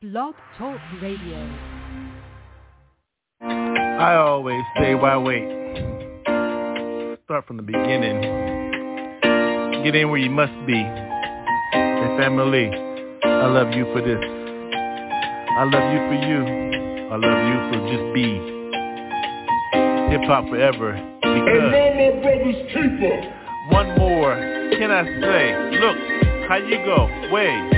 Blog Talk Radio. I always say, why wait? Start from the beginning. Get in where you must be. Hey, family, I love you for this. I love you for you. I love you for just be. Hip hop forever. Because no more brothers keeper. one more, can I say? Look, how you go? Way,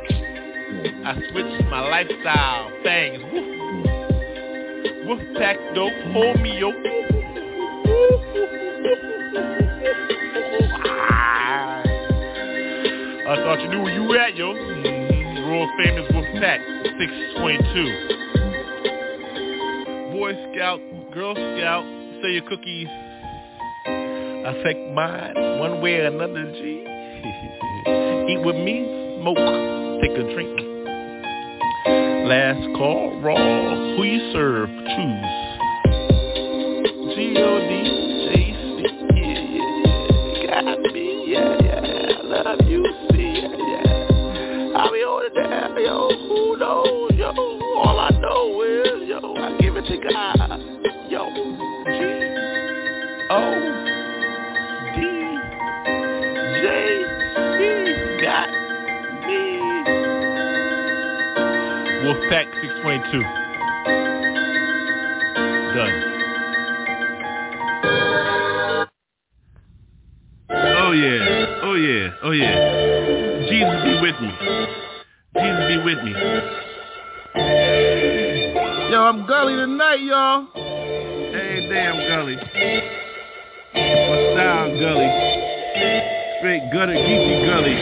I switched my lifestyle. Things. Woof. Woof pack dope. Hold me yo. I thought you knew where you were at, yo. Mhm. World famous Wolf Pack, 622. Boy Scout, Girl Scout, say your cookies affect mine one way or another, G. Eat with me, smoke, take a drink. Last call, raw. You serve, choose. G-O-D, J-C, yeah, yeah. Got me, yeah, yeah. I love you, see, yeah, yeah. I'll be yo. Who knows, yo? All I know is, yo, I give it to God. Wolfpack 622. Done. Oh yeah, oh yeah, oh yeah. Jesus be with me. Jesus be with me. Yo, I'm gully tonight, y'all. Hey, damn gully. My style gully. Straight gutter geeky gully.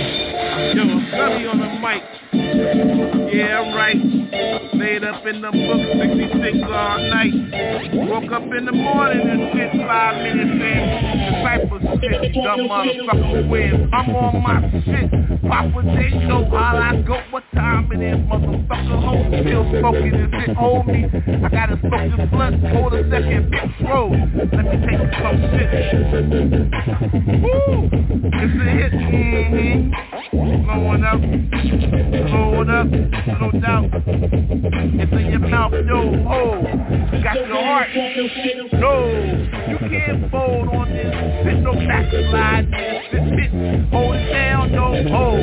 Yo, I'm gully on the mic. Yeah, I'm right. Made up in the book 66 all night. Woke up in the morning and spent five minutes in disciple shit. Dumb motherfucker win. I'm on my shit. Papa J know how I go. What time it is, motherfucker? Hold still smoking this shit. Hold me. I gotta smoke this blunt. Hold a second. Bitch, roll. Let me take some shit. Woo! It's a hit. Mm-hmm. Blowing up. Blowing up. No doubt. It's in your mouth, yo, oh, got your heart. No, you can't fold on this. Sit no backslide. Sit, sit, hold it down, yo, oh.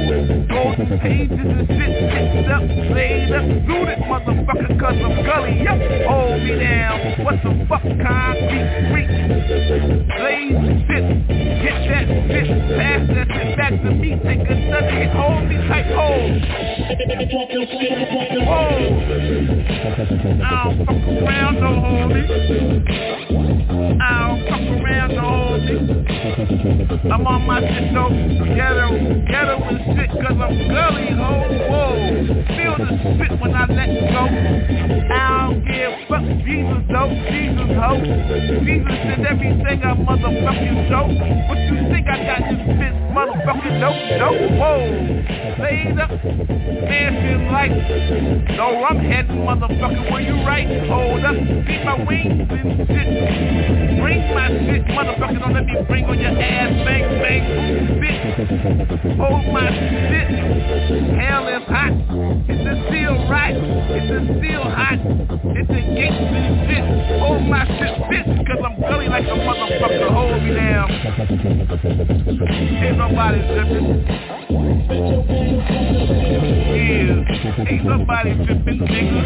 Golden pages and shit, fixed up, laid up, looted, motherfucker, cause I'm gully, yup. Hold me down. What the fuck, concrete freak? Blaze shit, get that shit, pass that shit back to me. Take another hit, hold me tight, hold. Whoa. I don't fuck around, no homie. I don't fuck around, no homie. I'm on my shit though, ghetto, ghetto and shit, cause I'm gully, ho, whoa. Feel the spit when I let go. I don't give a fuck, Jesus though, Jesus ho. Jesus did everything I motherfucking show. What you think I got this bitch motherfucking dope, dope, whoa. Laid up, dancing like no rum head motherfucker. Where you right? Hold up, beat my wings and shit. Bring my shit, motherfucker. Don't let me bring on your ass, bang, bang, bitch. Hold my shit. Hell is hot. It's still right. It's still hot. It's a gangster shit. Hold my shit, bitch, cause I'm gully like a motherfucker. Hold me down. Ain't nobody tripping. Yeah. Ain't nobody tripping, nigga.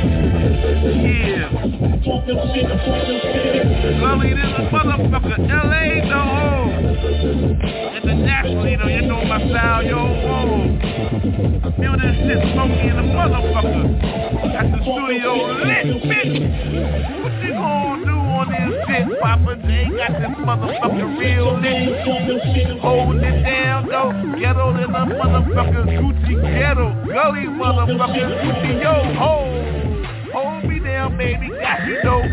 Yeah. This a motherfucker. L.A. the. Internationally, though, you know my style, yo. This in the motherfucker. Got the studio lit, bitch. What you gonna on this shit, Papa J? Got this motherfucker real lit. Holding it down, though. Ghetto than a motherfucker. Gucci ghetto. Gully motherfucker. Gucci, yo, hold. Hold me down, baby. Got you, though.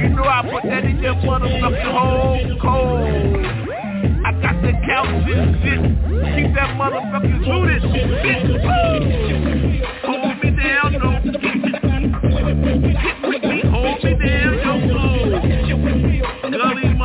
You know I put that in your motherfucking hole cold. I got the couch and shit. Keep that motherfucking looted, bitch. Hold me down, no. Hold me down,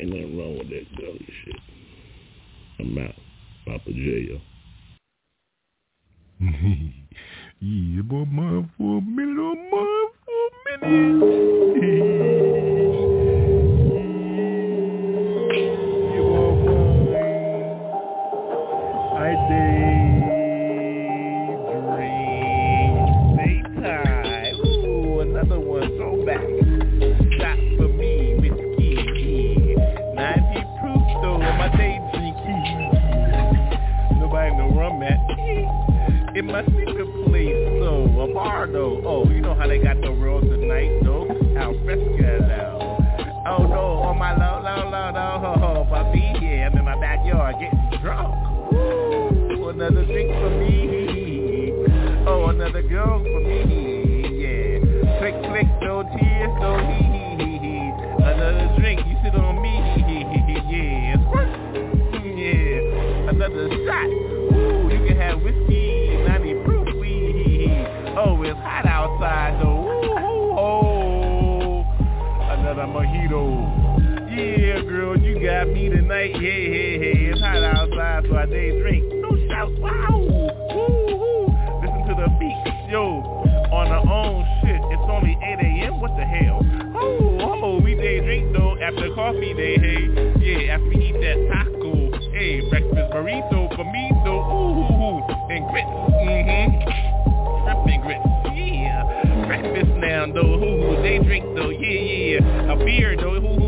Ain't nothing wrong with that gully shit. I'm out. Papa J, yeah, boy, mine for a minute, oh, mine for a minute. in my secret place. So a bar though. Oh, you know how they got the world tonight though. Al fresca though. Oh no, on my low, low, low, low, puppy. Yeah, I'm in my backyard getting drunk. Ooh, another drink for me. Oh, another girl for me. Yeah, click, click, no tears, no hee hee hee. Another drink, you sit on me. yeah, yeah, another shot. outside though. Ooh, ooh, oh, another mojito. Yeah, girl, you got me tonight. Yeah, yeah, yeah. It's hot outside, so I day drink. No shout, wow. Ooh, ooh. Listen to the beat, yo. On our own shit. It's only 8 a.m. What the hell? Oh oh, we day drink though after coffee day. Hey, yeah, after we eat that taco. Hey, breakfast burrito, comito. Ooh, ooh, ooh. and grits. Mm-hmm. Though. Ooh, they drink though. Yeah, yeah. A beer though. Ooh,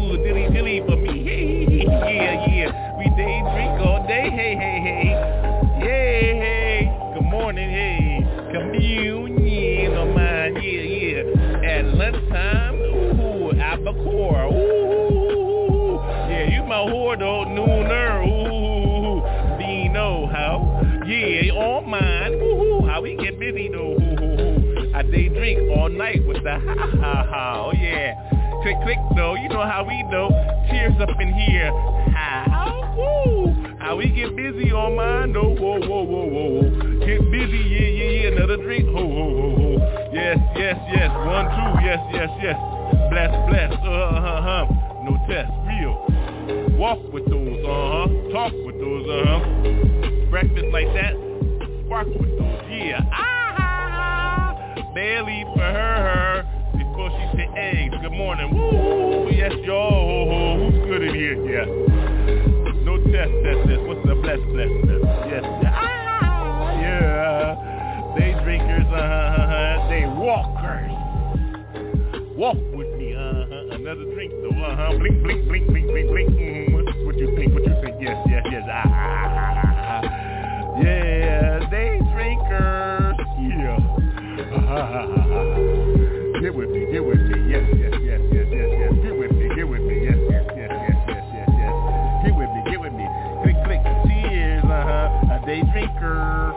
the ha ha ha. Oh yeah. Click click though. You know how we do. Cheers up in here. How? Woo. How we get busy on mine though. Whoa whoa whoa whoa whoa. Get busy. Yeah yeah yeah. Another drink. Ho ho ho ho. Yes yes yes. One two. Yes yes yes. Bless bless. Uh huh huh. No test. Real. Walk with those. Uh huh. Talk with those. Uh huh breakfast like that, spark with those, yeah. Ah, barely for her, her, before she said eggs. Good morning, woo, yes, yo, who's good in here? Yeah. No test, test, test. What's the bless, bless, bless? Yes, ah, yeah. They drinkers, uh-huh, they walkers. Walk with me, uh-huh. Another drink, though, uh-huh. Blink, blink, blink, blink, blink, blink. Mm, what, you think? What you think? Yes, yes, yes. Ah, ah, ah, ah. Yeah, they drinkers. Get with me, get with me. Yes, yes, yes, yes, yes, yes. Get with me, get with me. Yes, yes, yes, yes, yes, yes, yes. Get with me, get with me. Click, click. Cheers, uh-huh. A day drinker.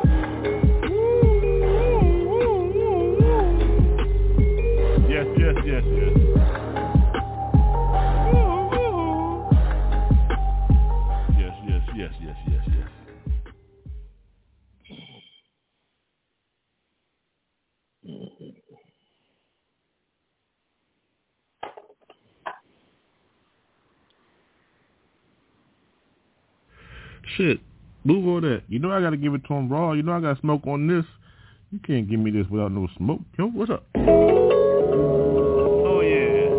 Shit, move on that. You know I gotta give it to him raw. You know I got smoke on this. You can't give me this without no smoke. Yo, what's up? Oh yeah.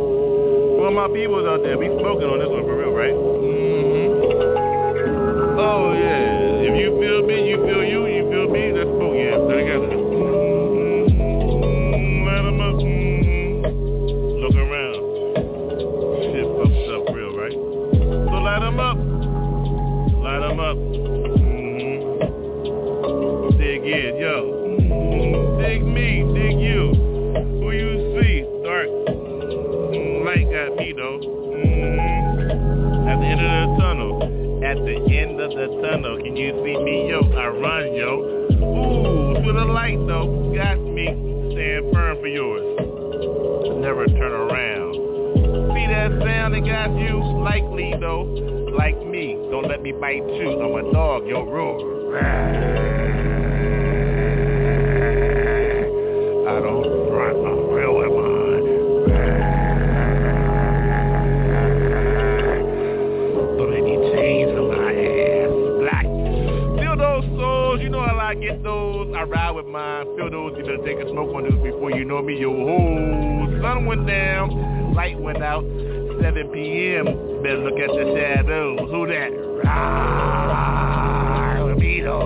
Well, my people's out there, we smoking on this one for real, right? Mm-hmm. Oh yeah. If you feel me, you feel you. You feel me? Let's smoke. Yeah, together. Up. Mm-hmm. Dig in, yo. Mm-hmm. Dig me, dig you. Who you see? Dark. Mm, light got me though. Mm-hmm. At the end of the tunnel. At the end of the tunnel. Can you see me, yo? I run, yo. Ooh, to the light though. Got me. Stand firm for yours. Never turn around. See that sound that got you? Likely though. Don't let me bite you. I'm a dog, yo, roar. I don't run, I'm real am So many chains on my ass. Black. Feel those souls, you know how I get those. I ride with mine. Feel those, you better take a smoke on those before you know me, yo ho. Sun went down, light went out. 7 p.m. Better look at the shadows. Who that?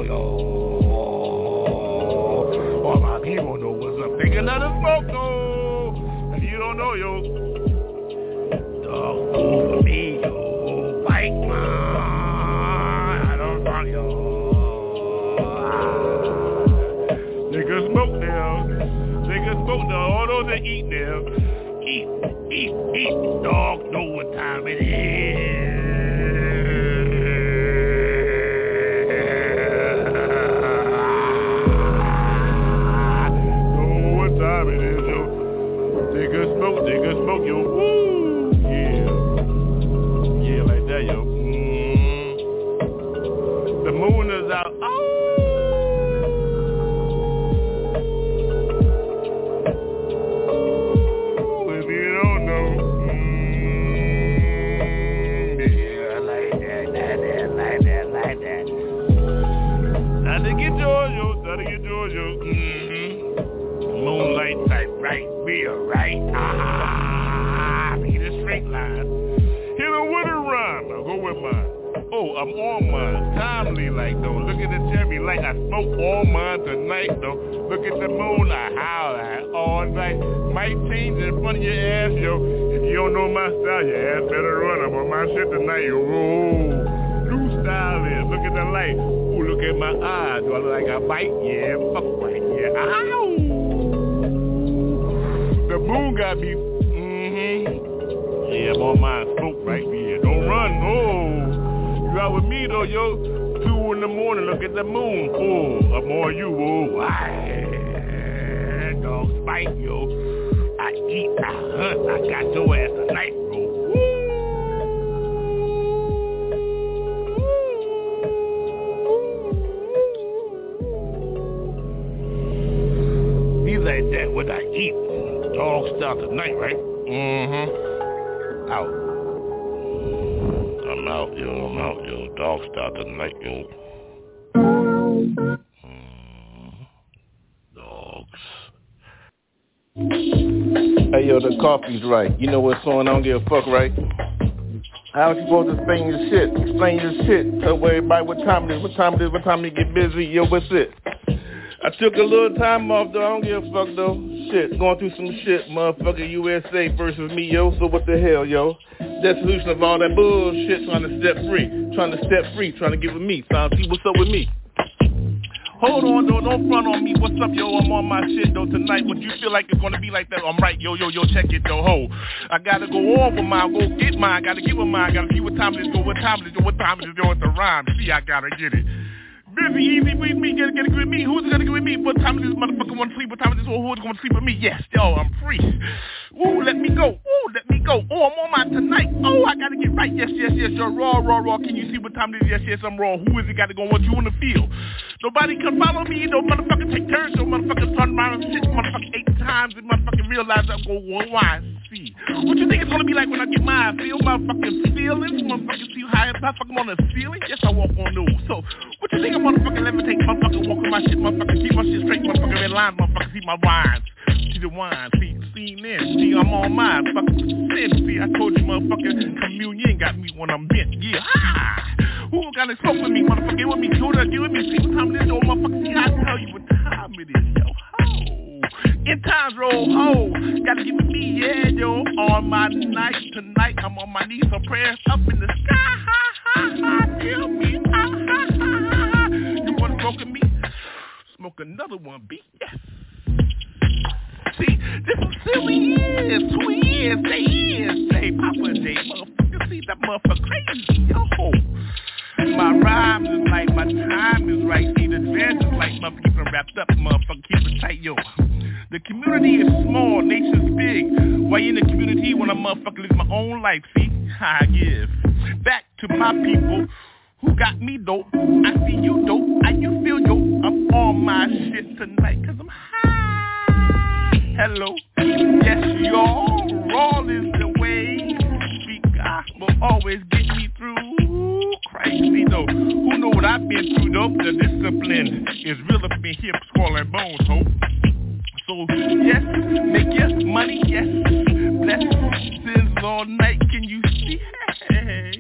Rawr, I smoke all mine tonight though. Look at the moon. I howl at all night. Might change in front of your ass, yo. If you don't know my style, your ass better run. I'm on my shit tonight, yo. New style is. Look at the light. Ooh, look at my eyes. Do I look like a bite? Yeah, fuck right. Yeah. Ow. The moon got me. Mm-hmm. Yeah, I'm on my smoke right here. Don't run, no. You out with me though, yo. In the morning, look at the moon. Oh, I'm on you, oh. Ah, dog spike, yo. I eat, I hunt, I got your ass tonight, bro. Be like that, what I eat. Dog style tonight, right? Mm-hmm. Out. I'm out, yo. I'm out, yo. Dog style tonight, yo. Hey yo, the coffee's right. You know what's on? I don't give a fuck, right? How you supposed to explain your shit? Explain your shit. Tell everybody what time it is, what time it is, what time you get busy. Yo, what's it? I took a little time off though. I don't give a fuck though. Shit, going through some shit, motherfucker. USA versus me, yo. So what the hell, yo? Dissolution of all that bullshit. Trying to step free, trying to step free, trying to get with me. Trying see what's up with me. Hold on though, don't front on me. What's up, yo? I'm on my shit though tonight. What you feel like it's gonna be like that? I'm right, yo, yo, yo. Check it, yo, ho. I gotta go on with mine, go get mine. Gotta get with mine. Gotta see what time it is. Go, what time it is. Go, what time it is. Yo, it's a rhyme. See, I gotta get it. Busy, easy with me, get, get, with me. Who's gonna get with me? What time is this motherfucker wanna sleep? What time is this? Who's gonna sleep with me? Yes, yo, I'm free. Ooh, let me go. Ooh, let me go. Oh, I'm on my tonight. Oh, I gotta get right. Yes, yes, yes, you're raw, raw, raw. Can you see what time it is? Yes, yes, I'm raw. Who is it gotta go? What you wanna feel? Nobody can follow me. No motherfucker take turns. No motherfucker turn around and shit. Motherfucker eight times and motherfucker realize I'm going one why. See. What you think it's gonna be like when I get mine? Feel motherfucking feelings? Motherfucker see how high motherfucker on the ceiling? Yes, I walk on those. So, think I'm levitate? Motherfucker walk on my shit. Motherfucker keep my shit straight. Motherfucker in line. Motherfucker see my wines. See the wine. See, see in. See, I'm on mine. See, I told you motherfucker communion got me when I'm bent. Yeah. Ah. Who gotta smoke with me? Motherfucker, with me. Do it, get me. See what time it is. Oh, motherfucker, see, I tell you what time it is. Yo, ho. In times roll ho, gotta get me, yeah, yo. On my night tonight, I'm on my knees, so prayers up in the sky. Ha ha ha, kill me. Ha ha ha Smoke me? Smoke another one, B. Yes. See, this is silly years, two years, they years, say Papa J, motherfucker, see that motherfucker crazy, yo. My rhymes is like my time is right. See the dance is like motherfucker wrapped up, motherfucker keep it tight, yo. The community is small, nation's big. Why in the community when a motherfucker lives my own life? See, I give back to my people who got me dope. I see you dope, how you feel yo? I'm on my shit tonight cause I'm high. Hello, yes y'all, raw is the way. Speak gospel, always get me through crazy though. Who know what I've been through though? The discipline is real up in here, skull and bones, hope. So yes, make your money, yes. Blessings all night, can you see? Hey,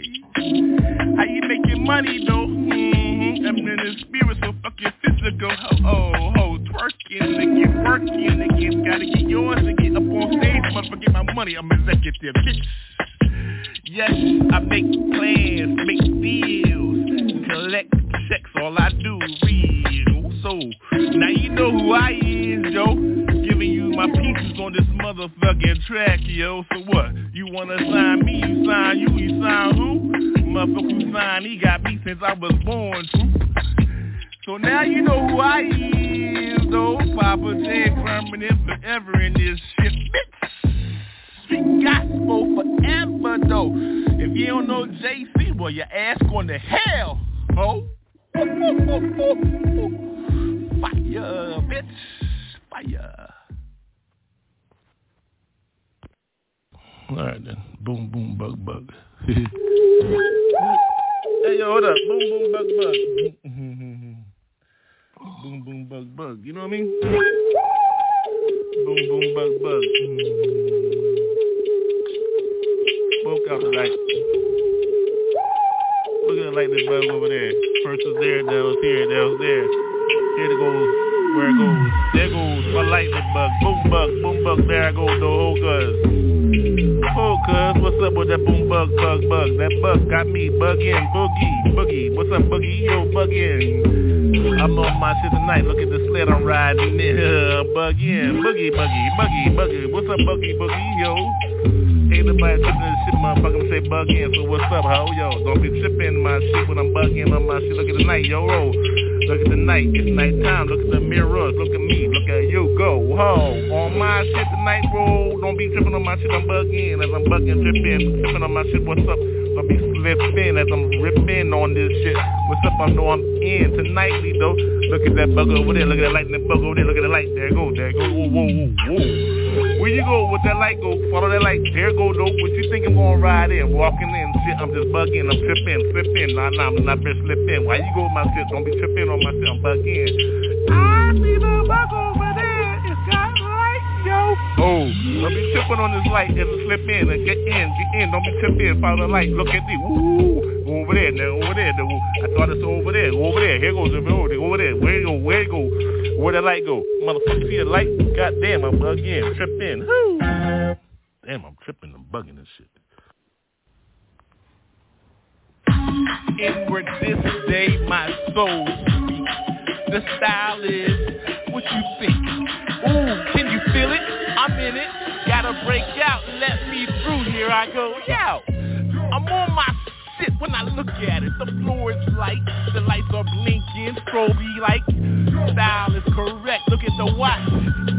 how you your money though? Mm-hmm. I'm in the spirit, so fuck your physical. Oh, oh, oh, twerking to get working again. Gotta get yours to get up on stage, motherfucker, get my money. I'm executive, bitch. Yes, I make plans, make deals, collect checks, all I do real. So, now you know who I is, yo. Giving you my pieces on this motherfucking track, yo. So what? You wanna sign me, you sign you, you sign who? Motherfucker signed, he got me since I was born, true. So now you know who I is, though. Papa J, permanent forever in this shit, bitch street gospel forever though. If you don't know JC, well your ass going to hell, ho. Fire, bitch. Fire. Alright then. Boom boom bug bug. hey yo, hold up. Boom boom bug bug. boom boom bug bug. You know what I mean? Boom boom bug bug. Spoke out tonight. Look at the lightning bug over there. First was there, that was here, that was there. Here it goes, where it goes. There goes my lightning bug. Boom bug, boom bug, there I go, the whole. Oh, cuz, what's up with that boom bug, bug, bug? That bug got me bugging, boogie, boogie. What's up, boogie? Yo, bugging. I'm on my shit tonight. Look at the sled I'm riding. Uh, bugging, boogie, boogie, boogie, boogie. What's up, boogie, boogie? Yo. Ain't nobody tripping this shit, motherfucker. Say bug in. So what's up, ho? Yo, don't be tripping my shit when I'm bugging on my shit. Look at the night, yo, roll. Look at the night. It's nighttime. Look at the mirrors. Look at me. Look at you. Go, ho. Shit tonight, roll. Don't be tripping on my shit. I'm bugging. As I'm bugging, tripping, tripping on my shit. What's up? Don't be slipping as I'm ripping on this shit. What's up? I know I'm in tonightly though. Look at that bug over there. Look at that lightning bug over there. Look at the light. There go. There go. Whoa, whoa, whoa, whoa. Where you go with that light go? Follow that light. There go though. What you think I'm gonna ride in? Walking in, shit. I'm just bugging. I'm tripping, slipping. Nah, nah, I'm not been slipping. Why you go with my shit? Don't be tripping on my shit. I'm bugging. I see the bug Oh, don't be tripping on this light. Just slip in and get in, get in. Don't be tripping. Follow the light. Look at me. Woo. Over there, now, over there. Now. I thought it's over there. Over there. Here goes over there. Over there. Where it go? Where it go? Where the light go? Motherfucker, see the light? God damn, I'm bugging. tripping. Damn, I'm tripping. I'm bugging this shit. Inward this day, my soul speaks. The style is what you think. Ooh, can you feel I go. Yo, I'm on my shit when I look at it. The floor is light. The lights are blinking. Strobe like. Style is correct. Look at the watch.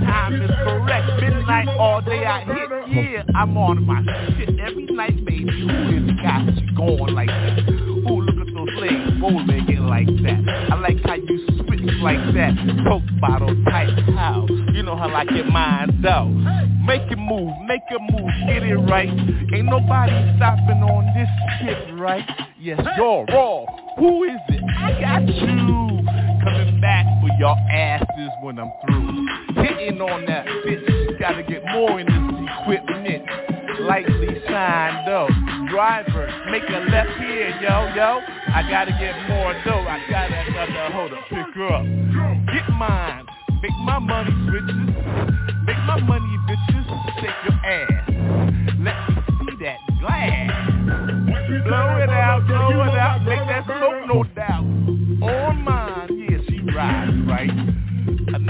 Time is correct. Midnight all day I hit. Yeah, I'm on my shit every night, baby. Who is got you going like that? Ooh, look at those legs bow-legged like that. I like how you like that. Coke bottle type how? You know how I like it mine though. Make it move, make it move, get it right. Ain't nobody stopping on this shit, right? Yes, you're raw. Who is it? I got you. Coming back for your asses when I'm through. Hitting on that bitch. Gotta get more in this equipment. Lightly signed up. Driver, make a left here, yo, yo. I gotta get more dough. I gotta, gotta hold up, pick her up. Get mine. Make my money, bitches. Make my money, bitches. Shake your ass. Let me see that glass. Blow it out, blow it out. Make that smoke, no doubt. On mine, yeah, she rides, right?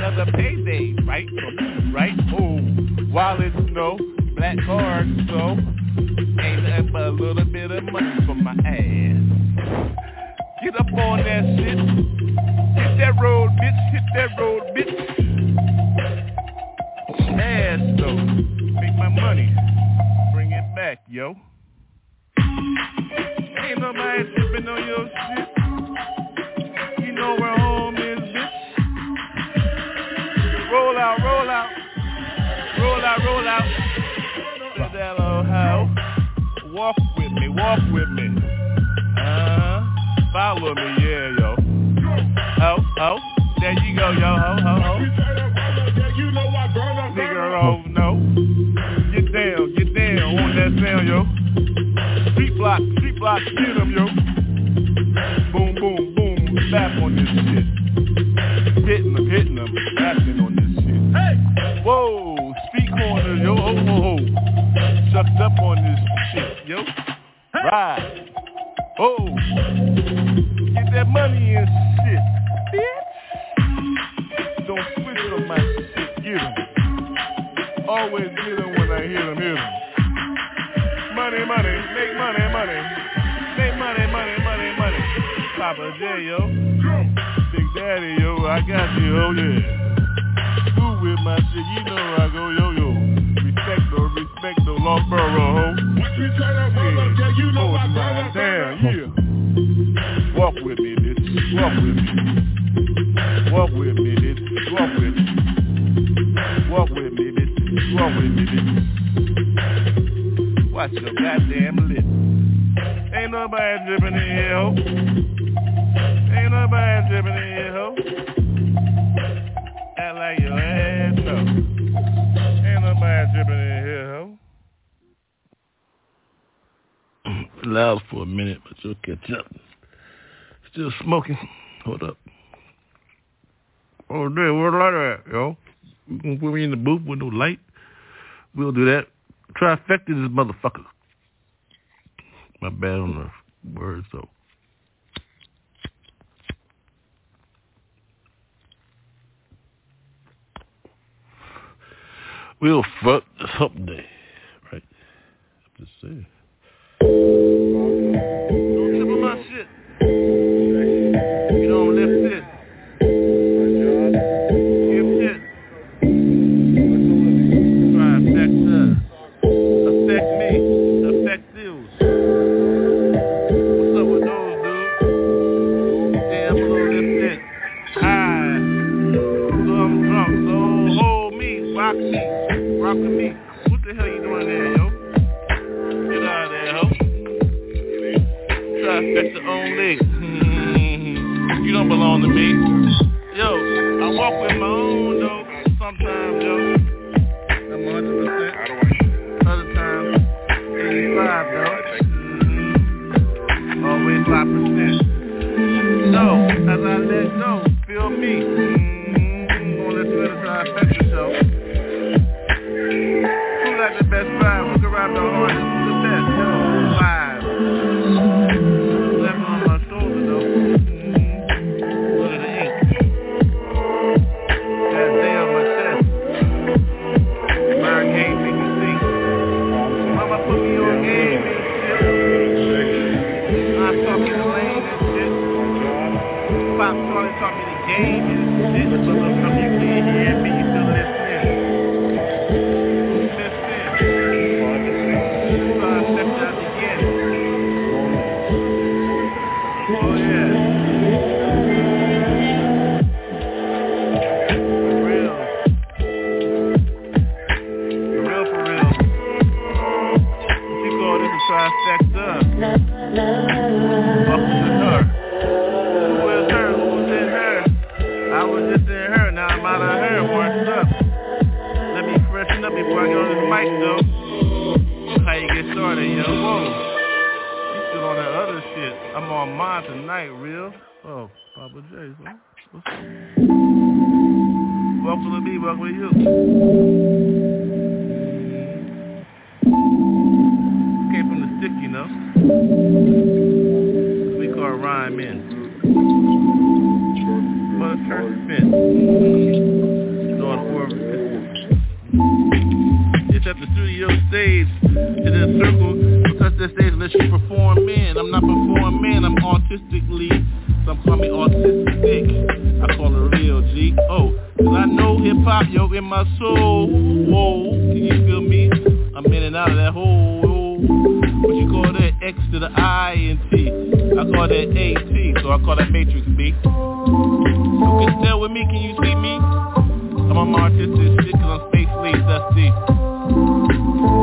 Another payday, right? Right? Oh, wallets, no. Black card, so ain't nothing but a little bit of money for my ass. Get up on that shit. Hit that road, bitch. Hit that road, bitch. Ass though. Make my money. Bring it back, yo. Ain't nobody tripping on your shit. You know where Roll out, roll out. Roll out, roll out. Say that hoe. Walk with me, walk with me. Uh, follow me, yeah, yo. Ho, ho. There you go, yo, ho, ho, ho. Nigga, oh no. Get down, get down on that sound, yo. Street block, street block, get 'em, yo. Boom, boom, boom, back on this shit. Hitting them, hitting them, backing Ride. Oh, get that money and shit, bitch. Don't switch on my shit, get 'em. Always get 'em when I hit 'em, hit 'em. Money, money, make money, money. Make money, money, money, money. Papa J, yo. Big Daddy, yo, I got you, oh yeah. Who with my shit, you know I go, yo, yo. Respect no, respect no, Long Borough, ho. Yeah. It's mine. Damn, yeah. Walk with me, bitch. Walk with me. Walk with me, bitch. Walk with me. Walk with me, bitch. Walk with me, bitch. Watch your goddamn lip. Ain't nobody dripping in here, ho. Ain't nobody dripping in here, ho. Act like your ass up. Ain't nobody dripping in here, loud for a minute, but you'll catch up. Still smoking. Hold up. Oh, dude, where the light at, yo? You put me in the booth with no light? We'll do that. Trifecta this motherfucker. My bad on the words, though. We'll fuck this day, right? I'm just saying. Don't ever mind shit. You don't belong to me. Yo, I walk with my own though. Sometimes, yo. X to the I and T. I call that AT, so I call that Matrix B. You can tell with me, can you see me? I'm a artistic, cause I'm space lazy, that's deep.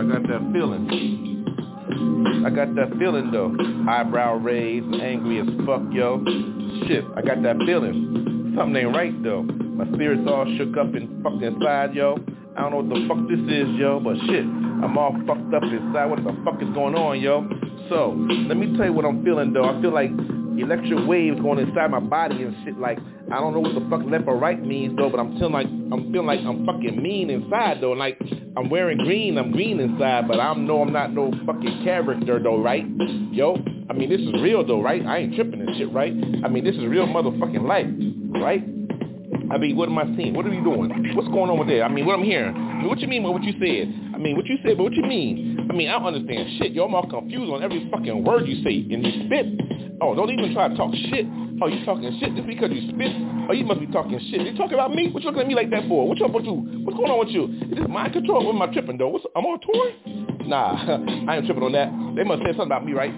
I got that feeling. I got that feeling though. Eyebrow raised, angry as fuck, yo. Shit, I got that feeling. Something ain't right though. My spirit's all shook up and fucked inside, yo. I don't know what the fuck this is, yo, but shit, I'm all fucked up inside. What the fuck is going on, yo? So, let me tell you what I'm feeling though. I feel like electric waves going inside my body and shit like I don't know what the fuck left or right means though, but I'm feeling like I'm feeling like I'm fucking mean inside though. Like I'm wearing green, I'm green inside, but I know I'm not no fucking character though, right? Yo, I mean this is real though, right? I ain't tripping and shit, right? I mean this is real motherfucking life, right? I mean, what am I seeing? What are you doing? What's going on with that? I mean, what I'm hearing? I mean, what you mean by what you said? I mean, what you said, but what you mean? I mean, I don't understand shit. Yo, I'm all confused on every fucking word you say and you spit. Oh, don't even try to talk shit. Oh, you talking shit just because you spit? Oh, you must be talking shit. You talking about me? What you looking at me like that for? What you up with you? What's going on with you? Is this mind control? What am I tripping though? What's, I'm on tour? Nah, I ain't tripping on that. They must say something about me, right?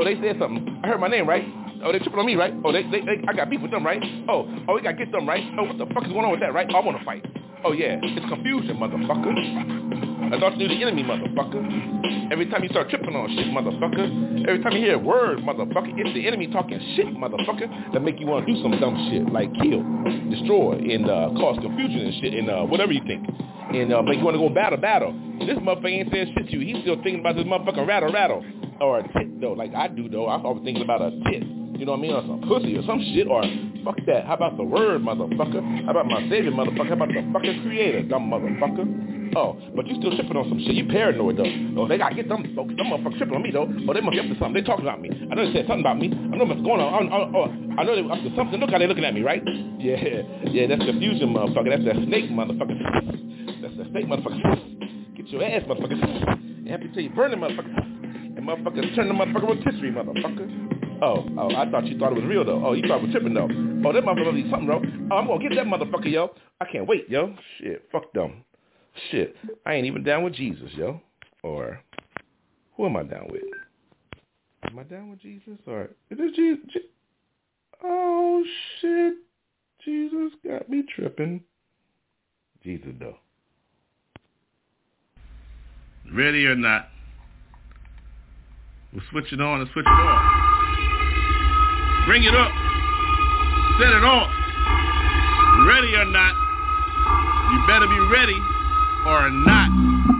Oh, they said something. I heard my name, right? Oh, they tripping on me, right? Oh, they, they, they I got beef with them, right? Oh, oh, we gotta get them, right? Oh, what the fuck is going on with that, right? Oh, I wanna fight. Oh yeah, it's confusion, motherfucker. I thought you knew the enemy, motherfucker. Every time you start tripping on shit, motherfucker. Every time you hear a word, motherfucker, it's the enemy talking shit, motherfucker, that make you want to do some dumb shit, like kill, destroy, and uh, cause confusion and shit, and uh, whatever you think. And uh, make you want to go battle, battle. This motherfucker ain't saying shit to you. He's still thinking about this motherfucker rattle, rattle. Or a tit, though, like I do, though. I'm always thinking about a tit. You know what I mean? Or some pussy or some shit. Or fuck that. How about the word, motherfucker? How about my savior, motherfucker? How about the fucking creator, dumb motherfucker? Oh, but you still tripping on some shit. You paranoid though. Oh, they gotta get them folks. Them motherfuckers tripping on me though. Oh, they must be up to something. They talking about me. I know they said something about me. I know what's going on. Oh, I know they up to something. Look how they looking at me, right? Yeah, yeah. That's confusion, motherfucker. That's that snake, motherfucker. That's that snake, motherfucker. Get your ass, motherfucker. Amputate, burning, motherfucker. And motherfuckers turn the motherfucker rotisserie, motherfucker. Oh, oh, I thought you thought it was real though. Oh, you thought it was tripping though. Oh, that motherfucker something, bro. Oh, I'm gonna get that motherfucker, yo. I can't wait, yo. Shit, fuck them. Shit, I ain't even down with Jesus, yo. Or who am I down with? Am I down with Jesus or is this Jesus? Je- oh shit, Jesus got me tripping. Jesus though. Ready or not, we'll switch it on and switch it off. Bring it up. Set it off. Ready or not, you better be ready or not.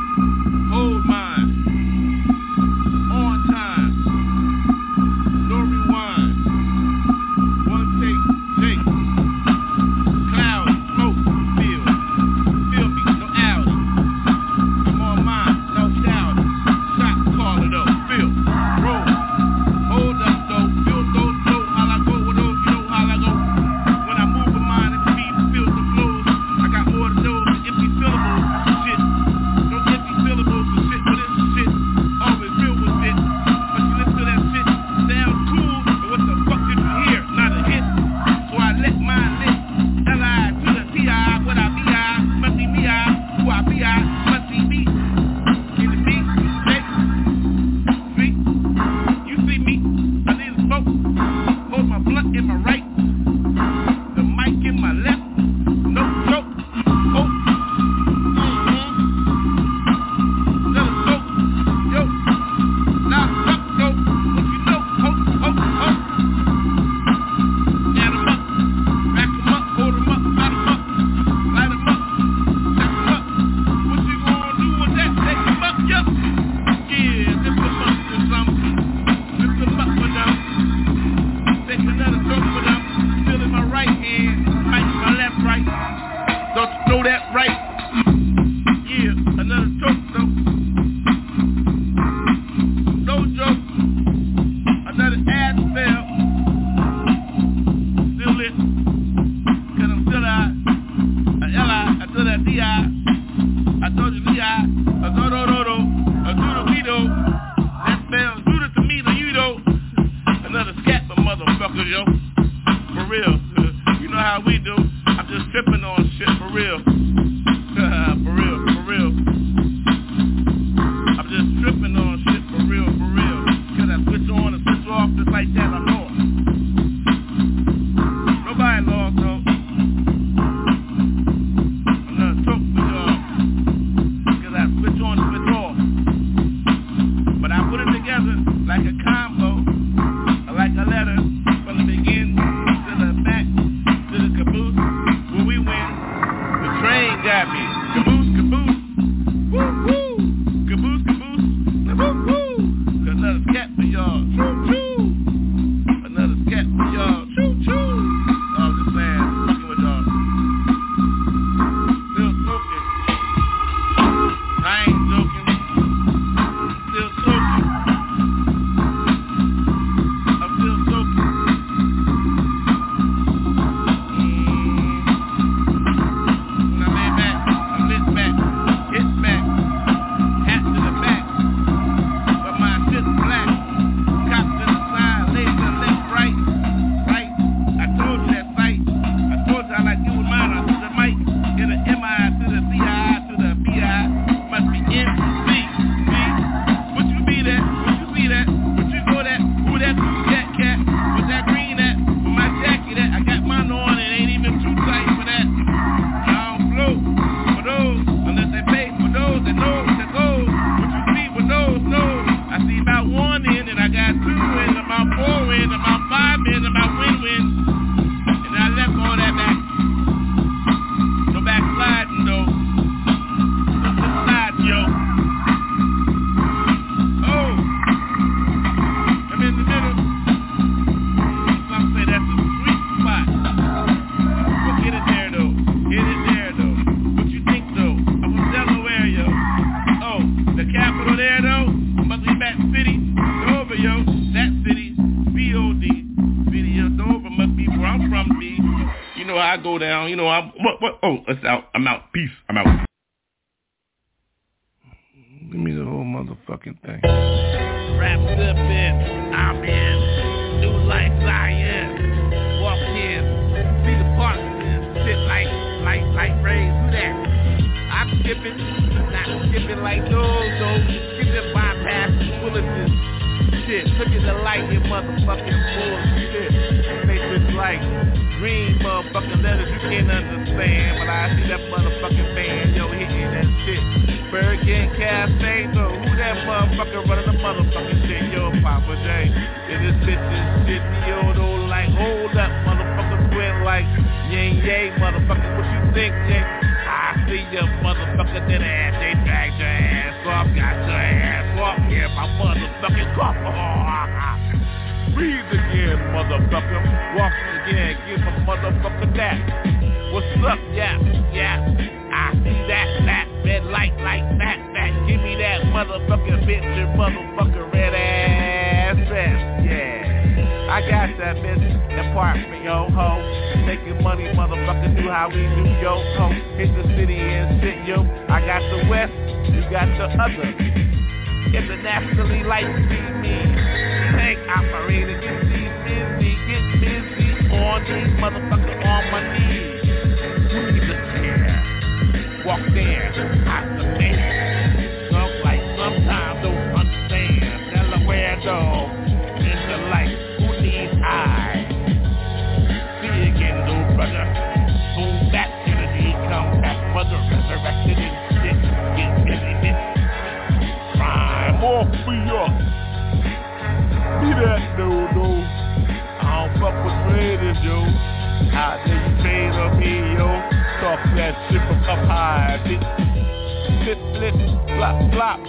You know, I what what? Oh, it's out. I'm out. Peace. I'm out. Give me the whole motherfucking thing. motherfucking shit, yo, Papa J. And this bitch is shit, yo, though, like, hold up, motherfucker, quit like, yay, yay, motherfucker, what you think, yay? I see ya, motherfucker, that ass, they dragged your ass off, got your ass off, yeah, my motherfucking copper, Breathe again, motherfucker, walk again, give a motherfucker that. What's up, yeah, yeah, I see that, that, red light like that, back. Give me that motherfucking bitch and motherfucking red ass ass. Yeah. I got that bitch. That part for yo ho. Making money, motherfucker, do how we do yo ho. Hit the city and sit yo. I got the west, you got the other internationally like me. Tank operator, get me busy, get busy on these motherfuckers on my knees. Need to care. Walk there, I demand. dog in the light, Who needs eyes? See you again, little brother. Soon back to the day come back, mother resurrected and sick. Get busy, bitch. Prime off for up. Be that dude, though. I don't fuck with traitors, yo. Out there, you paid up here, yo. Talk that shit from up high, bitch. Flip, flip, flop, flop.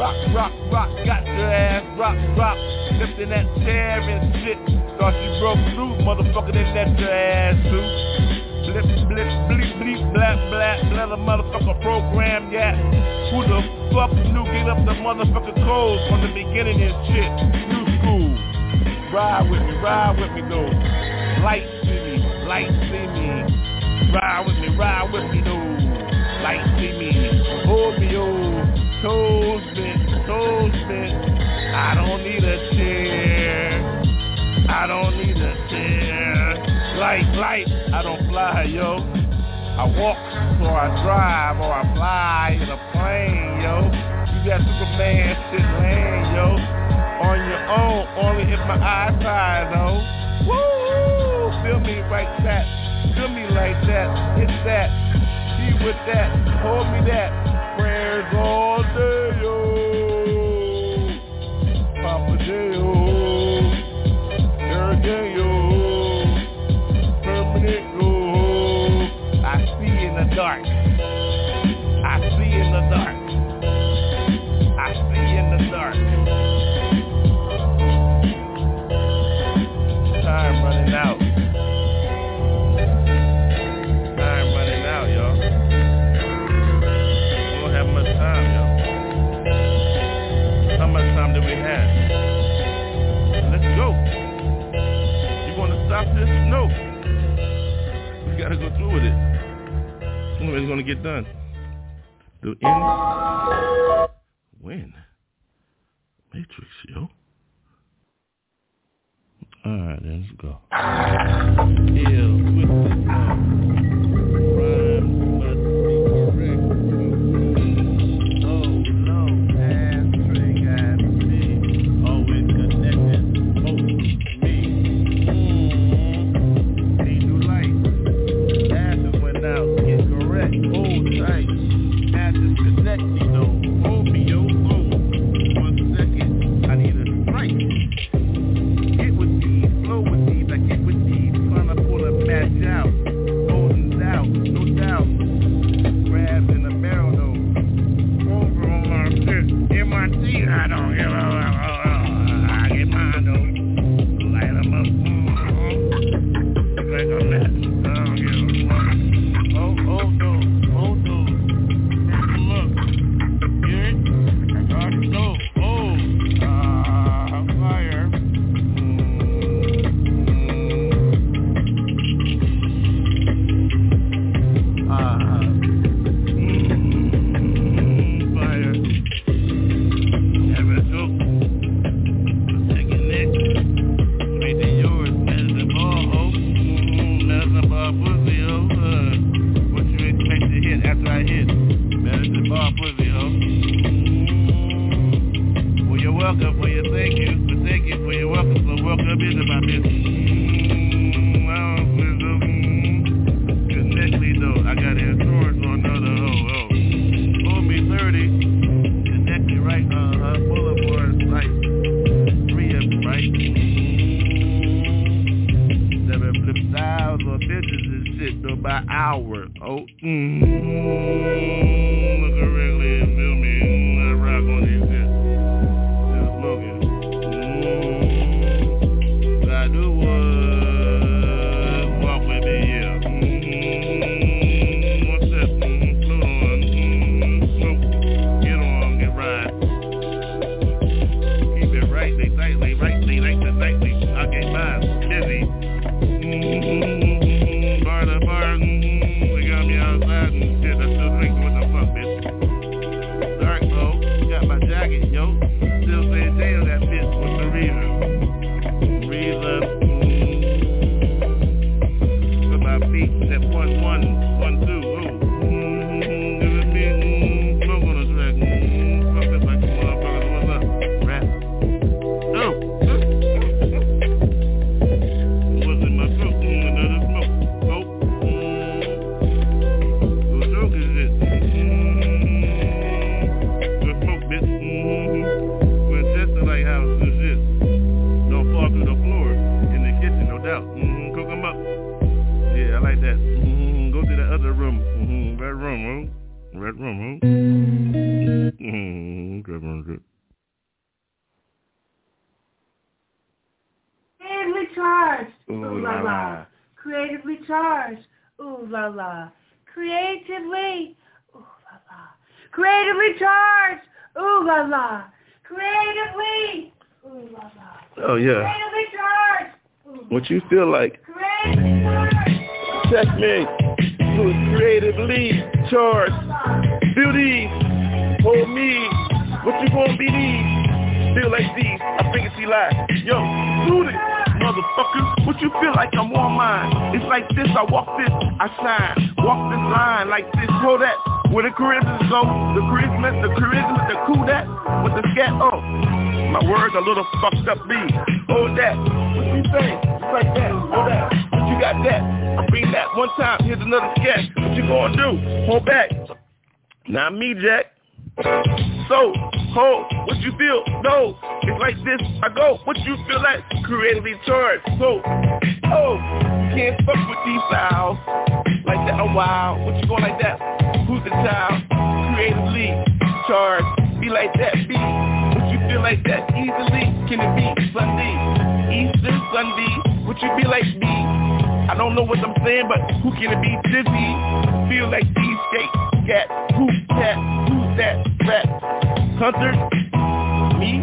Rock, rock, rock, got your ass drop, drop, lifting that chair and shit. Thought you broke through, motherfucker, then let your ass through. Blip, blip, bleep, bleep, black, black, let a motherfucker program, yeah. Who the fuck knew get up the motherfucker codes from the beginning and shit? New school. Ride with me, ride with me though. Light see me, light see me. Ride with me, ride with me though. Light see me. Hold me, oh. Toes bent, toes bent. I don't need a chair. I don't need a chair. Like light, I don't fly, yo. I walk or I drive or I fly in a plane, yo. You got Superman sitting lane, yo. On your own, only if my eyes tired, though. Woo! Feel me right? that. Feel me like that. Hit that. Be with that. Hold me that. Prayers all day. start. Time running out. Time running out, y'all. We don't have much time, y'all. How much time do we have? Let's go. You want to stop this? No. We got to go through with it. Somebody's going to get done. The end. When? Matrix, yo. All right, let's go. Yeah, you still like. Check me. motherfucker. What you feel like I'm on mine? It's like this, I walk this, I sign. Walk this line like this, hold that. Where the charisma's go, the charisma, the charisma, the cool that, with the scat up. My words a little fucked up, B. Hold that. What you say? It's like that, hold that. What you got that. I bring that one time, here's another sketch. What you gonna do? Hold back. Not me, Jack. So, hold, what you feel? No, it's like this, I go, what you feel like? Creatively charged, so, oh, can't fuck with these styles, like that, oh wow, what you going like that? Who's the child? Creatively charged, be like that, be, what you feel like that? Easily, can it be Sunday, Easter Sunday, what you be like me? I don't know what I'm saying, but who can it be? Dizzy, feel like these skate, cat, who cat, who that that, Hunter, me,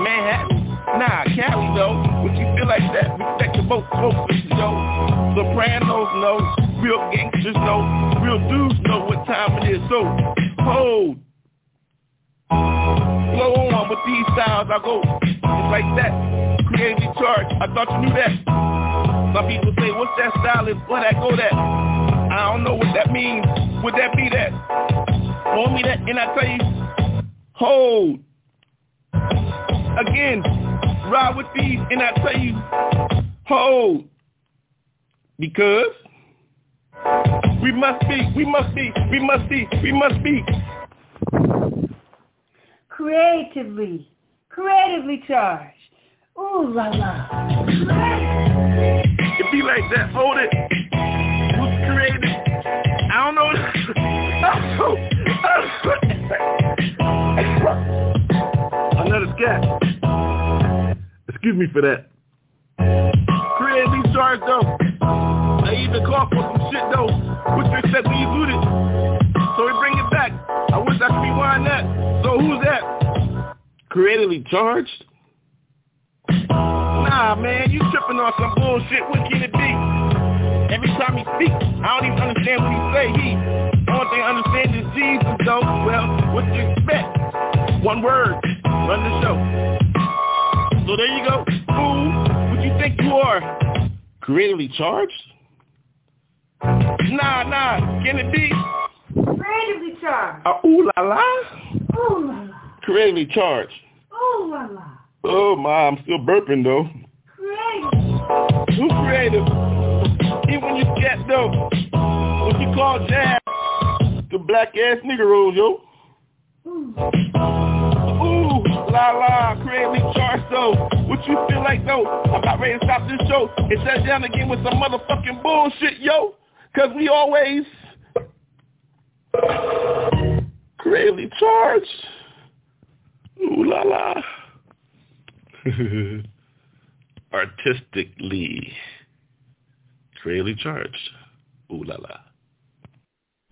Manhattan. Nah, Cali though. Would you feel like that? Respect your boat, smoke with you know. Sopranos know. Real gangsters know. Real dudes know what time it is. So hold. Blow on with these styles. I go. It's like that. Creatively charged. I thought you knew that. Some people say, what's that style? Is where that go that? I don't know what that means. Would that be that? Hold me that, and I tell you, hold. Again, ride with these, and I tell you, hold. Because we must be, we must be, we must be, we must be. Creatively, creatively charged. Ooh la la. It be like that. Hold it. Who's creative? I don't know. Another scat. Excuse me for that. Creatively charged though. I even call for some shit though. Which they said we use it. So we bring it back. I wish I could rewind that. So who's that? Creatively charged? Nah, man, you tripping on some bullshit. What can it be? Every time he speaks, I don't even understand what he say. He, only thing I understand is Jesus, though. Well, what you expect? One word, run the show. So there you go. Fool, what you think you are? Creatively charged? Nah, nah, can it be? Creatively charged. Uh, ooh la la? Ooh la la. Creatively charged. Ooh la la. Oh my, I'm still burping though. Creative. Too creative. Even when you get though, what you call jazz, the black ass niggeros, yo. Ooh. La la, creatively charged though. What you feel like though? I'm about ready to stop this show and shut down again with some motherfucking bullshit, yo. Cause we always creatively charged. Ooh la la. Artistically. Creatively charged. Ooh la la.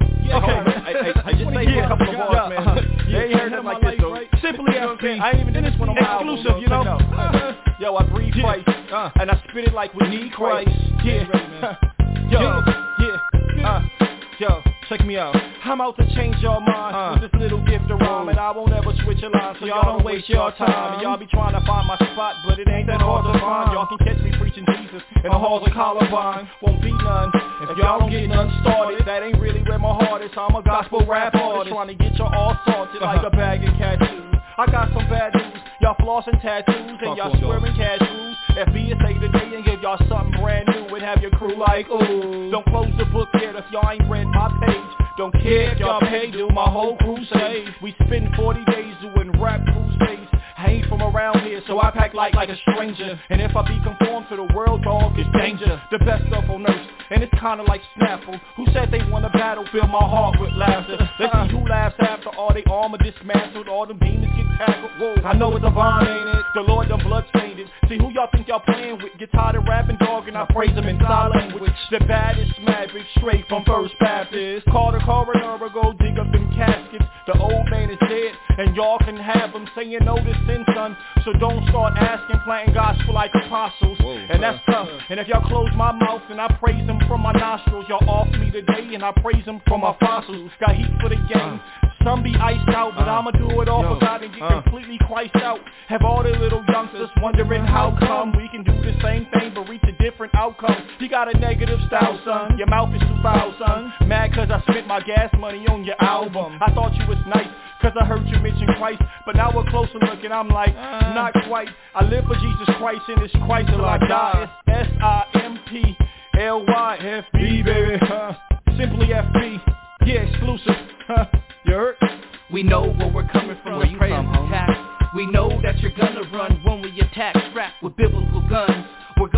Okay. I, I, I just say a couple of bars, man. Uh, yeah, you heard it like this, though. Simply FB. I ain't even did this one on my exclusive, you know. Yo, I breathe Christ, uh, and I spit it like we need Christ. Yeah. Yo, yeah. Uh, yo, check me out. I'm out to change your mind uh, with this little gift of rhyme, and I won't ever switch a line, so y'all don't waste your time. And y'all be trying to find my spot, but it ain't that hard to find. Y'all can catch me preaching Jesus in the halls of Columbine. Won't be none if y'all don't get none started. That ain't really where my heart is. I'm a gospel rap artist trying to get you all all salted like a bag of cashews. I got some bad news. Y'all flossing tattoos and y'all swearing cash rules. FB is say today and give y'all something brand new and have your crew like, ooh. Don't close the book yet if y'all ain't read my page. Don't care if y'all pay, do my whole crusade. We spend 40 days doing rap crusades. I ain't from around here, so I pack light like a stranger. And if I be conformed to the world dog, it's danger. The best stuff on earth, and it's kinda like Snapple. Who said they want a battle? Fill my heart with laughter. Let's see who laughs after all they armor dismantled, all them demons get tackled. Whoa, I know it's a vine, ain't it? The Lord done blood stained it. See who y'all think y'all playing with? Get tired of rapping, dog, and I praise him in sign language. The baddest maverick, straight from First Baptist. Call the coroner, or go dig up them caskets. The old man is dead, and y'all can have him saying no to sin, son. So don't start asking, planting gospel like apostles. Whoa, and that's tough. And if y'all close my mouth and I praise him from my nostrils, y'all off me today, and I praise him from my fossils. Got heat for the game. Uh. Some be iced out, but uh. I'ma do it all for God and get uh. completely Christ out. Have all the little youngsters wondering how come we can do the same thing reach a different outcome. You got a negative style, son. Your mouth is too foul, son. Mad cause I spent my gas money on your album. I thought you was nice. Cause I heard you mention Christ But now a closer look and I'm like, uh. not quite I live for Jesus Christ and it's Christ till I oh die It's S-I-M-P-L-Y-F-B, baby huh? Simply FB Yeah, exclusive huh? You heard? We know where we're coming from, where you from, attack. We know that you're gonna run when we attack, strapped with biblical guns.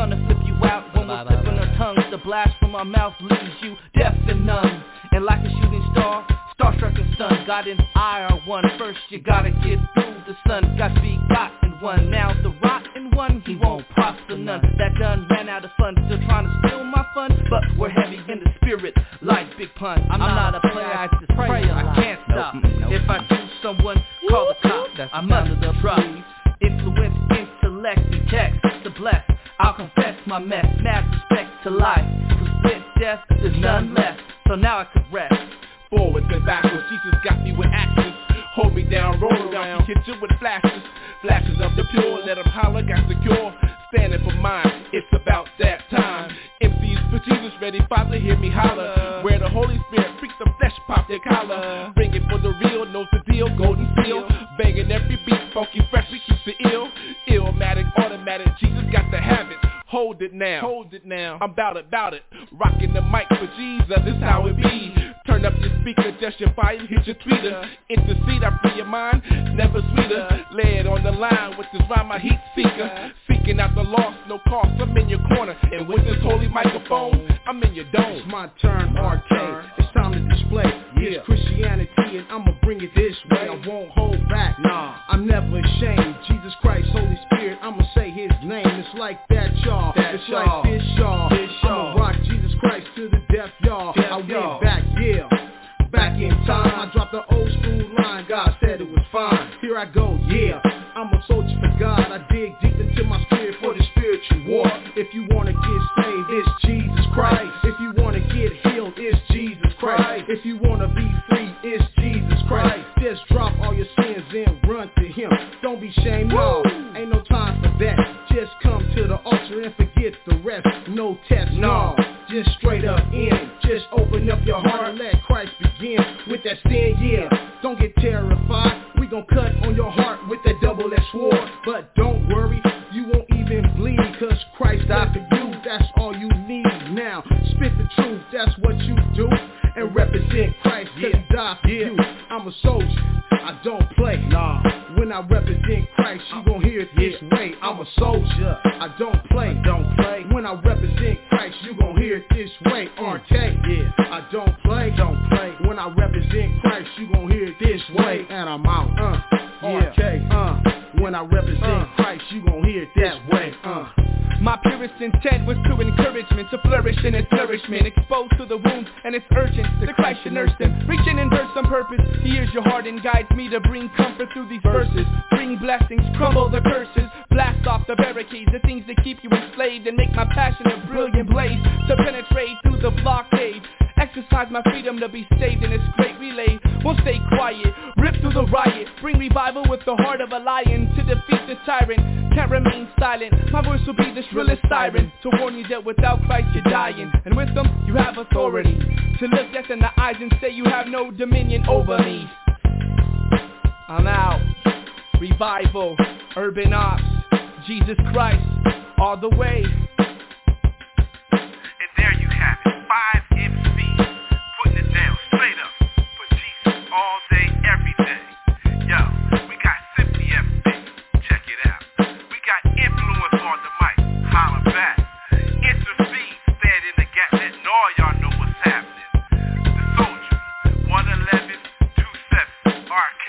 Gonna flip you out when we're flipping our tongues. The blast from our mouth leaves you deaf and numb. And like a shooting star, starstruck and stunned. Got an eye on one. First you gotta get through. The sun got to be gotten one. Now the rotten one, he won't prosper none. That done ran out of fun, still trying to steal my fun. But we're heavy in the spirit, like Big Pun. I'm, not, a player, I just pray. I can't stop. If I do someone, call the cops. I'm under the drop. Influence intellect and text to bless. I'll confess my mess, mad respect to life. Cause with death, there's none left. So now I can rest. Forwards and backwards, Jesus got me with actions. Hold me down, roll around, hit you with flashes. Flashes of the pure, let them holler, got secure. Standing for mine, it's about that time. MCs for Jesus ready, Father, hear me holler. Where the Holy Spirit freak the flesh, pop their collar. Bring it for the real, knows the deal, golden seal. Banging every beat, funky, fresh, we keep the ill. Illmatic, automatic, Jesus got the habit. Hold it now, hold it now. I'm bout it, bout it. Rocking the mic for Jesus, this how it be. Turn up your speaker, just your fire, hit your tweeter. Intercede, I free your mind, never sweeter. Lay it on the line with this rhyme, my heat seeker. Seeking out the lost, no cost, I'm in your corner. And with this holy microphone, I'm in your dome. It's my turn, RK. Uh, It's time to display. Yeah. It's Christianity and I'ma bring it this way. I won't hold back. Nah. I'm never ashamed. Jesus Christ, Holy Spirit, I'ma say his name. It's like that, y'all. That, it's y'all. like this, y'all. This, y'all. I'ma rock Jesus Christ to the death, y'all. Death, I went y'all. back, yeah. Back in time, I dropped the old school line. God said it was fine. Here I go, yeah. I'm a soldier for God. I dig deep into my spirit for the spiritual war. If you wanna get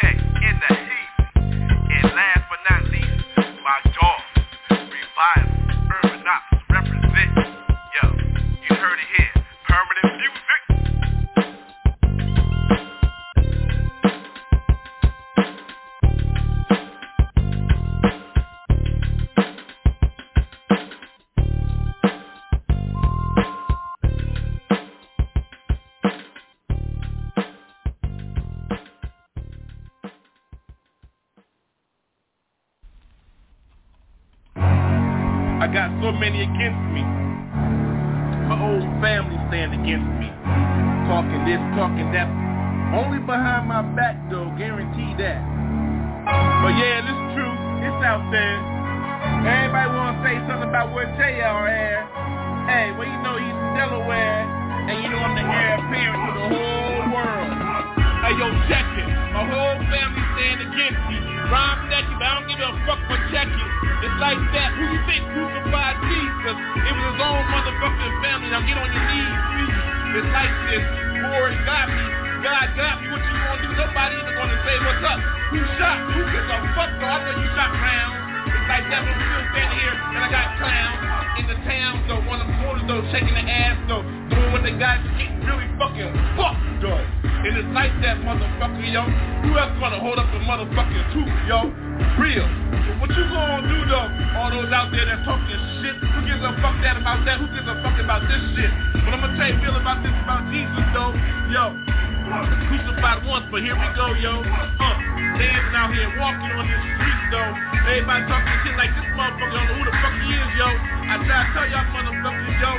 27, in the got so many against me. My old family stand against me. Talking this, talking that. Only behind my back though, guarantee that. But yeah, it's true. It's out there. Everybody wanna say something about where JR at. Hey, well you know he's Delaware. And you know I'm the heir apparent to the whole world. Hey yo, check it. My whole family stand against me. Rhyme second, but I don't give a fuck for checking. It's like that. Who you think crucified Jesus? It was his own motherfucking family. Now get on your knees, please. It's like this. War got me. God got me. What you gonna do? Nobody even gonna say what's up. Who shot? Who gives a fuck though? I know you shot rounds. It's like that, I'm still standing here and I got clowns in the town though. One of them quarters though, shaking the ass though, doing what they got to get really fucking fucked though. And it's like that, motherfucker, yo. Who else gonna hold up the motherfucking truth, yo? Real. What you gonna do, though? All those out there that talking shit, who gives a fuck that about that? Who gives a fuck about this shit? But I'm gonna tell you real about this, about Jesus, though. Yo, crucified once, but here we go, yo. Uh, dancing out here, walking on this street, though. Everybody talking shit like this motherfucker don't know who the fuck he is, yo. I try to tell y'all motherfuckers, yo.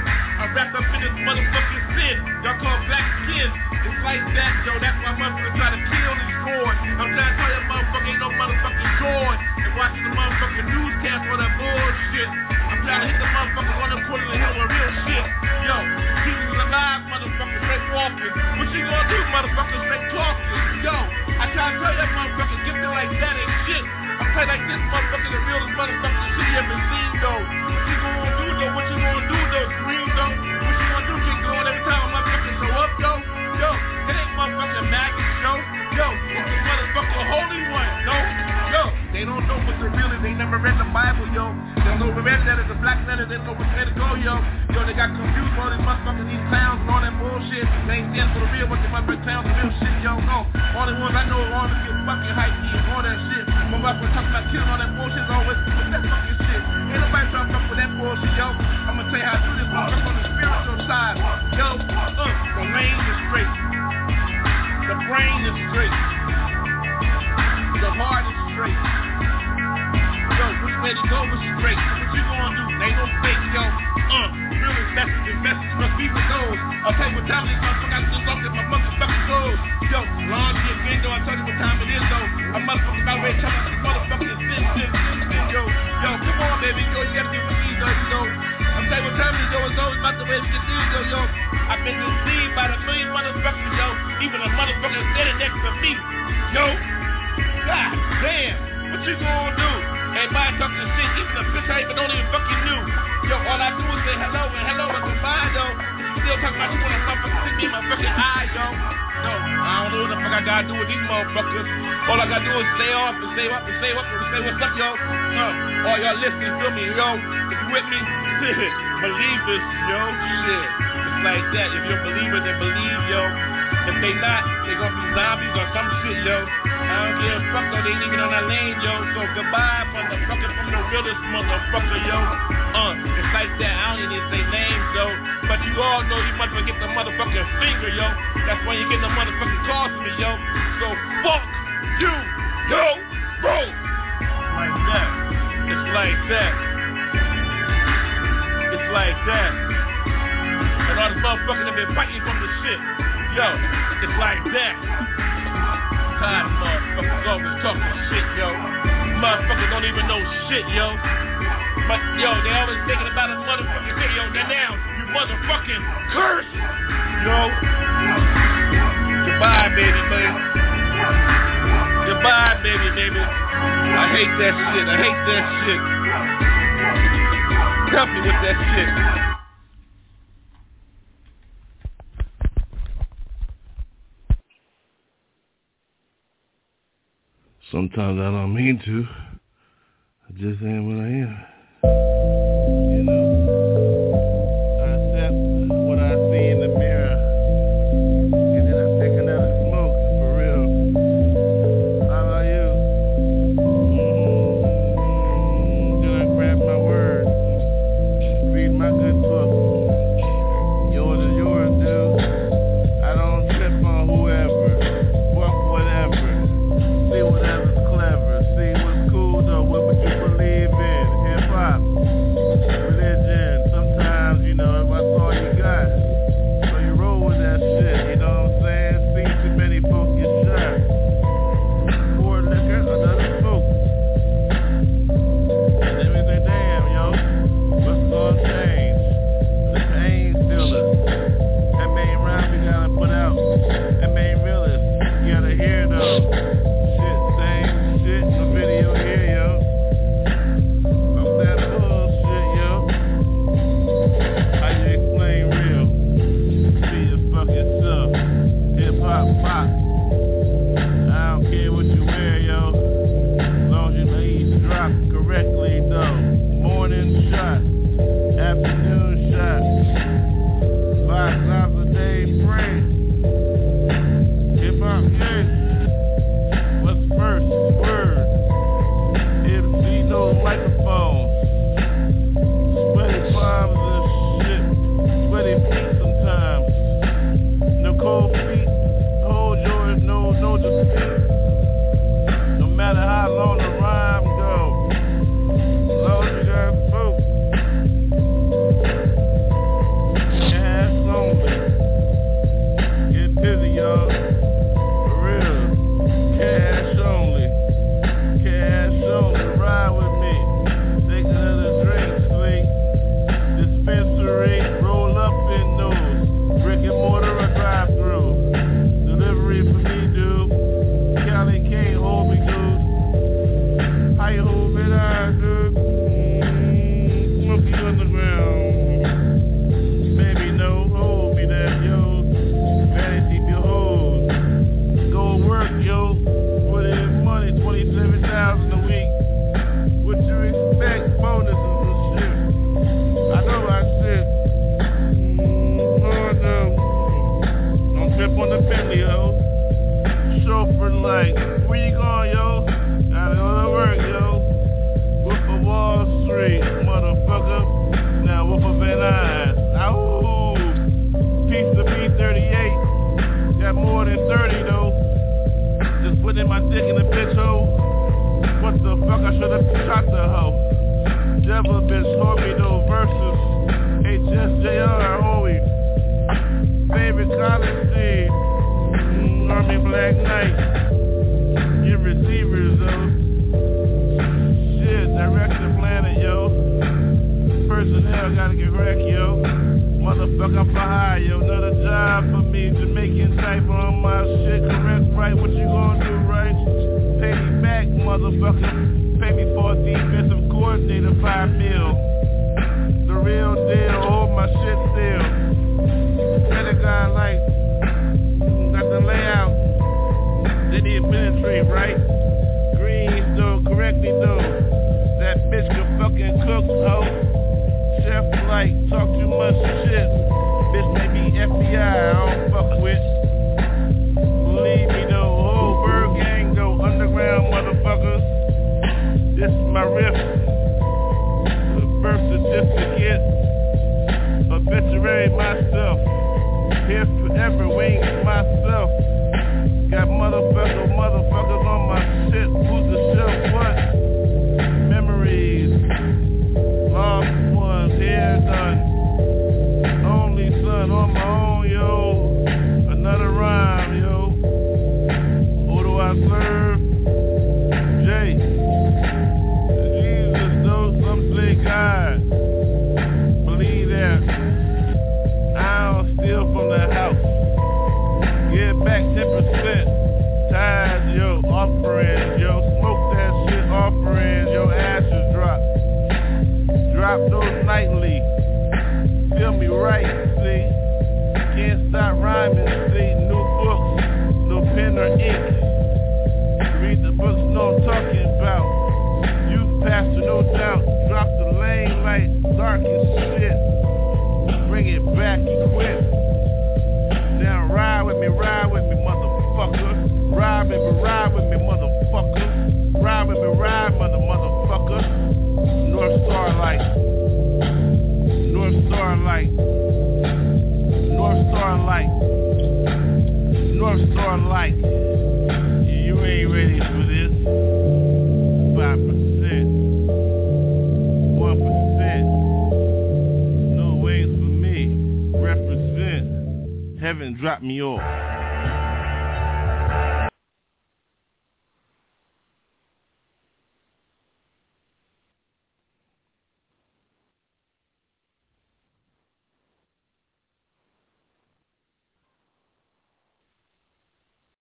I'm wrapped up in this motherfucking sin. Y'all call black skin. It's like that, yo. That's why motherfuckers try to kill and destroy. I'm trying to tell y'all motherfucker ain't no motherfucking joy. And watching the motherfucking newscast for that bullshit. I'm trying to hit the motherfuckers on the corner of the hill with real shit. Yo, Jesus alive, motherfucker, straight walking. What you gonna do, motherfucker, straight talking? Yo, I try to tell y'all motherfuckers, get it like that and shit. I'm playing like this motherfucker, The red letter, the black letter. They know which way to go, yo. Yo, they got confused all these motherfuckers, these clowns and all that bullshit. They ain't stand for the real, but they motherfucking clowns the real shit, yo. No, all the ones I know are all get fucking hype and all that shit. Motherfuckers talking about killing all that bullshit, always with that fucking shit. Ain't nobody trying to fuck with that bullshit, yo. I'm gonna tell you how to do this motherfucker on the spiritual side. Yo, uh, the lane is straight. The brain is straight. The heart is straight. Yo, way to go is straight. What you gonna do? They no fake, yo. Uh, real investors, investors must be with those. Tell you what time motherfucker. I just lost in my motherfucking goals. Yo, long year window, I'll tell you what time it is, though. A motherfucker about ready to tell this motherfucking sin, sin, sin, sin, yo. Yo, come on, baby, yo, you gotta me, though, you know. I'm telling you what time it is, yo. It's always about the way get these, yo, yo. I've been deceived by the million motherfuckers, yo. Even a motherfucker standing next to me, yo. God damn, what you gonna do? Everybody talking shit, even the bitch I even don't even fucking knew. Yo, all I do is say hello and hello and goodbye, yo. Still talking about you wanna motherfucking stick me in my fucking eye, yo. No, I don't know what the fuck I gotta do with these motherfuckers. All I gotta do is stay off and stay up and stay up and say what's up, yo. All y'all listening, feel me, yo. If you with me, believers, yo, shit. It's like that. If you're a believer, then believe, yo. If they not, they gonna be zombies or some shit, yo. I don't give a fuck, though. They ain't even on that lane, yo. So goodbye, motherfucker, from the realest motherfucker, yo. Uh, it's like that. I don't even say names, though. But you all know you motherfucker get the motherfucking finger, yo. That's why you get the motherfucking calls from me, yo. So fuck you, yo, bro. Like that. It's like that. It's like that. And all the motherfuckers that been fighting from the shit. Yo, it's like that. God, motherfuckers always talking shit, yo. Motherfuckers don't even know shit, yo. But yo, they always thinking about a motherfucking shit, yo. Then now, you motherfucking curse, yo. Goodbye, baby, baby. Goodbye, baby, baby. I hate that shit. I hate that shit. Help me with that shit. Sometimes I don't mean to. I just am what I am. You know.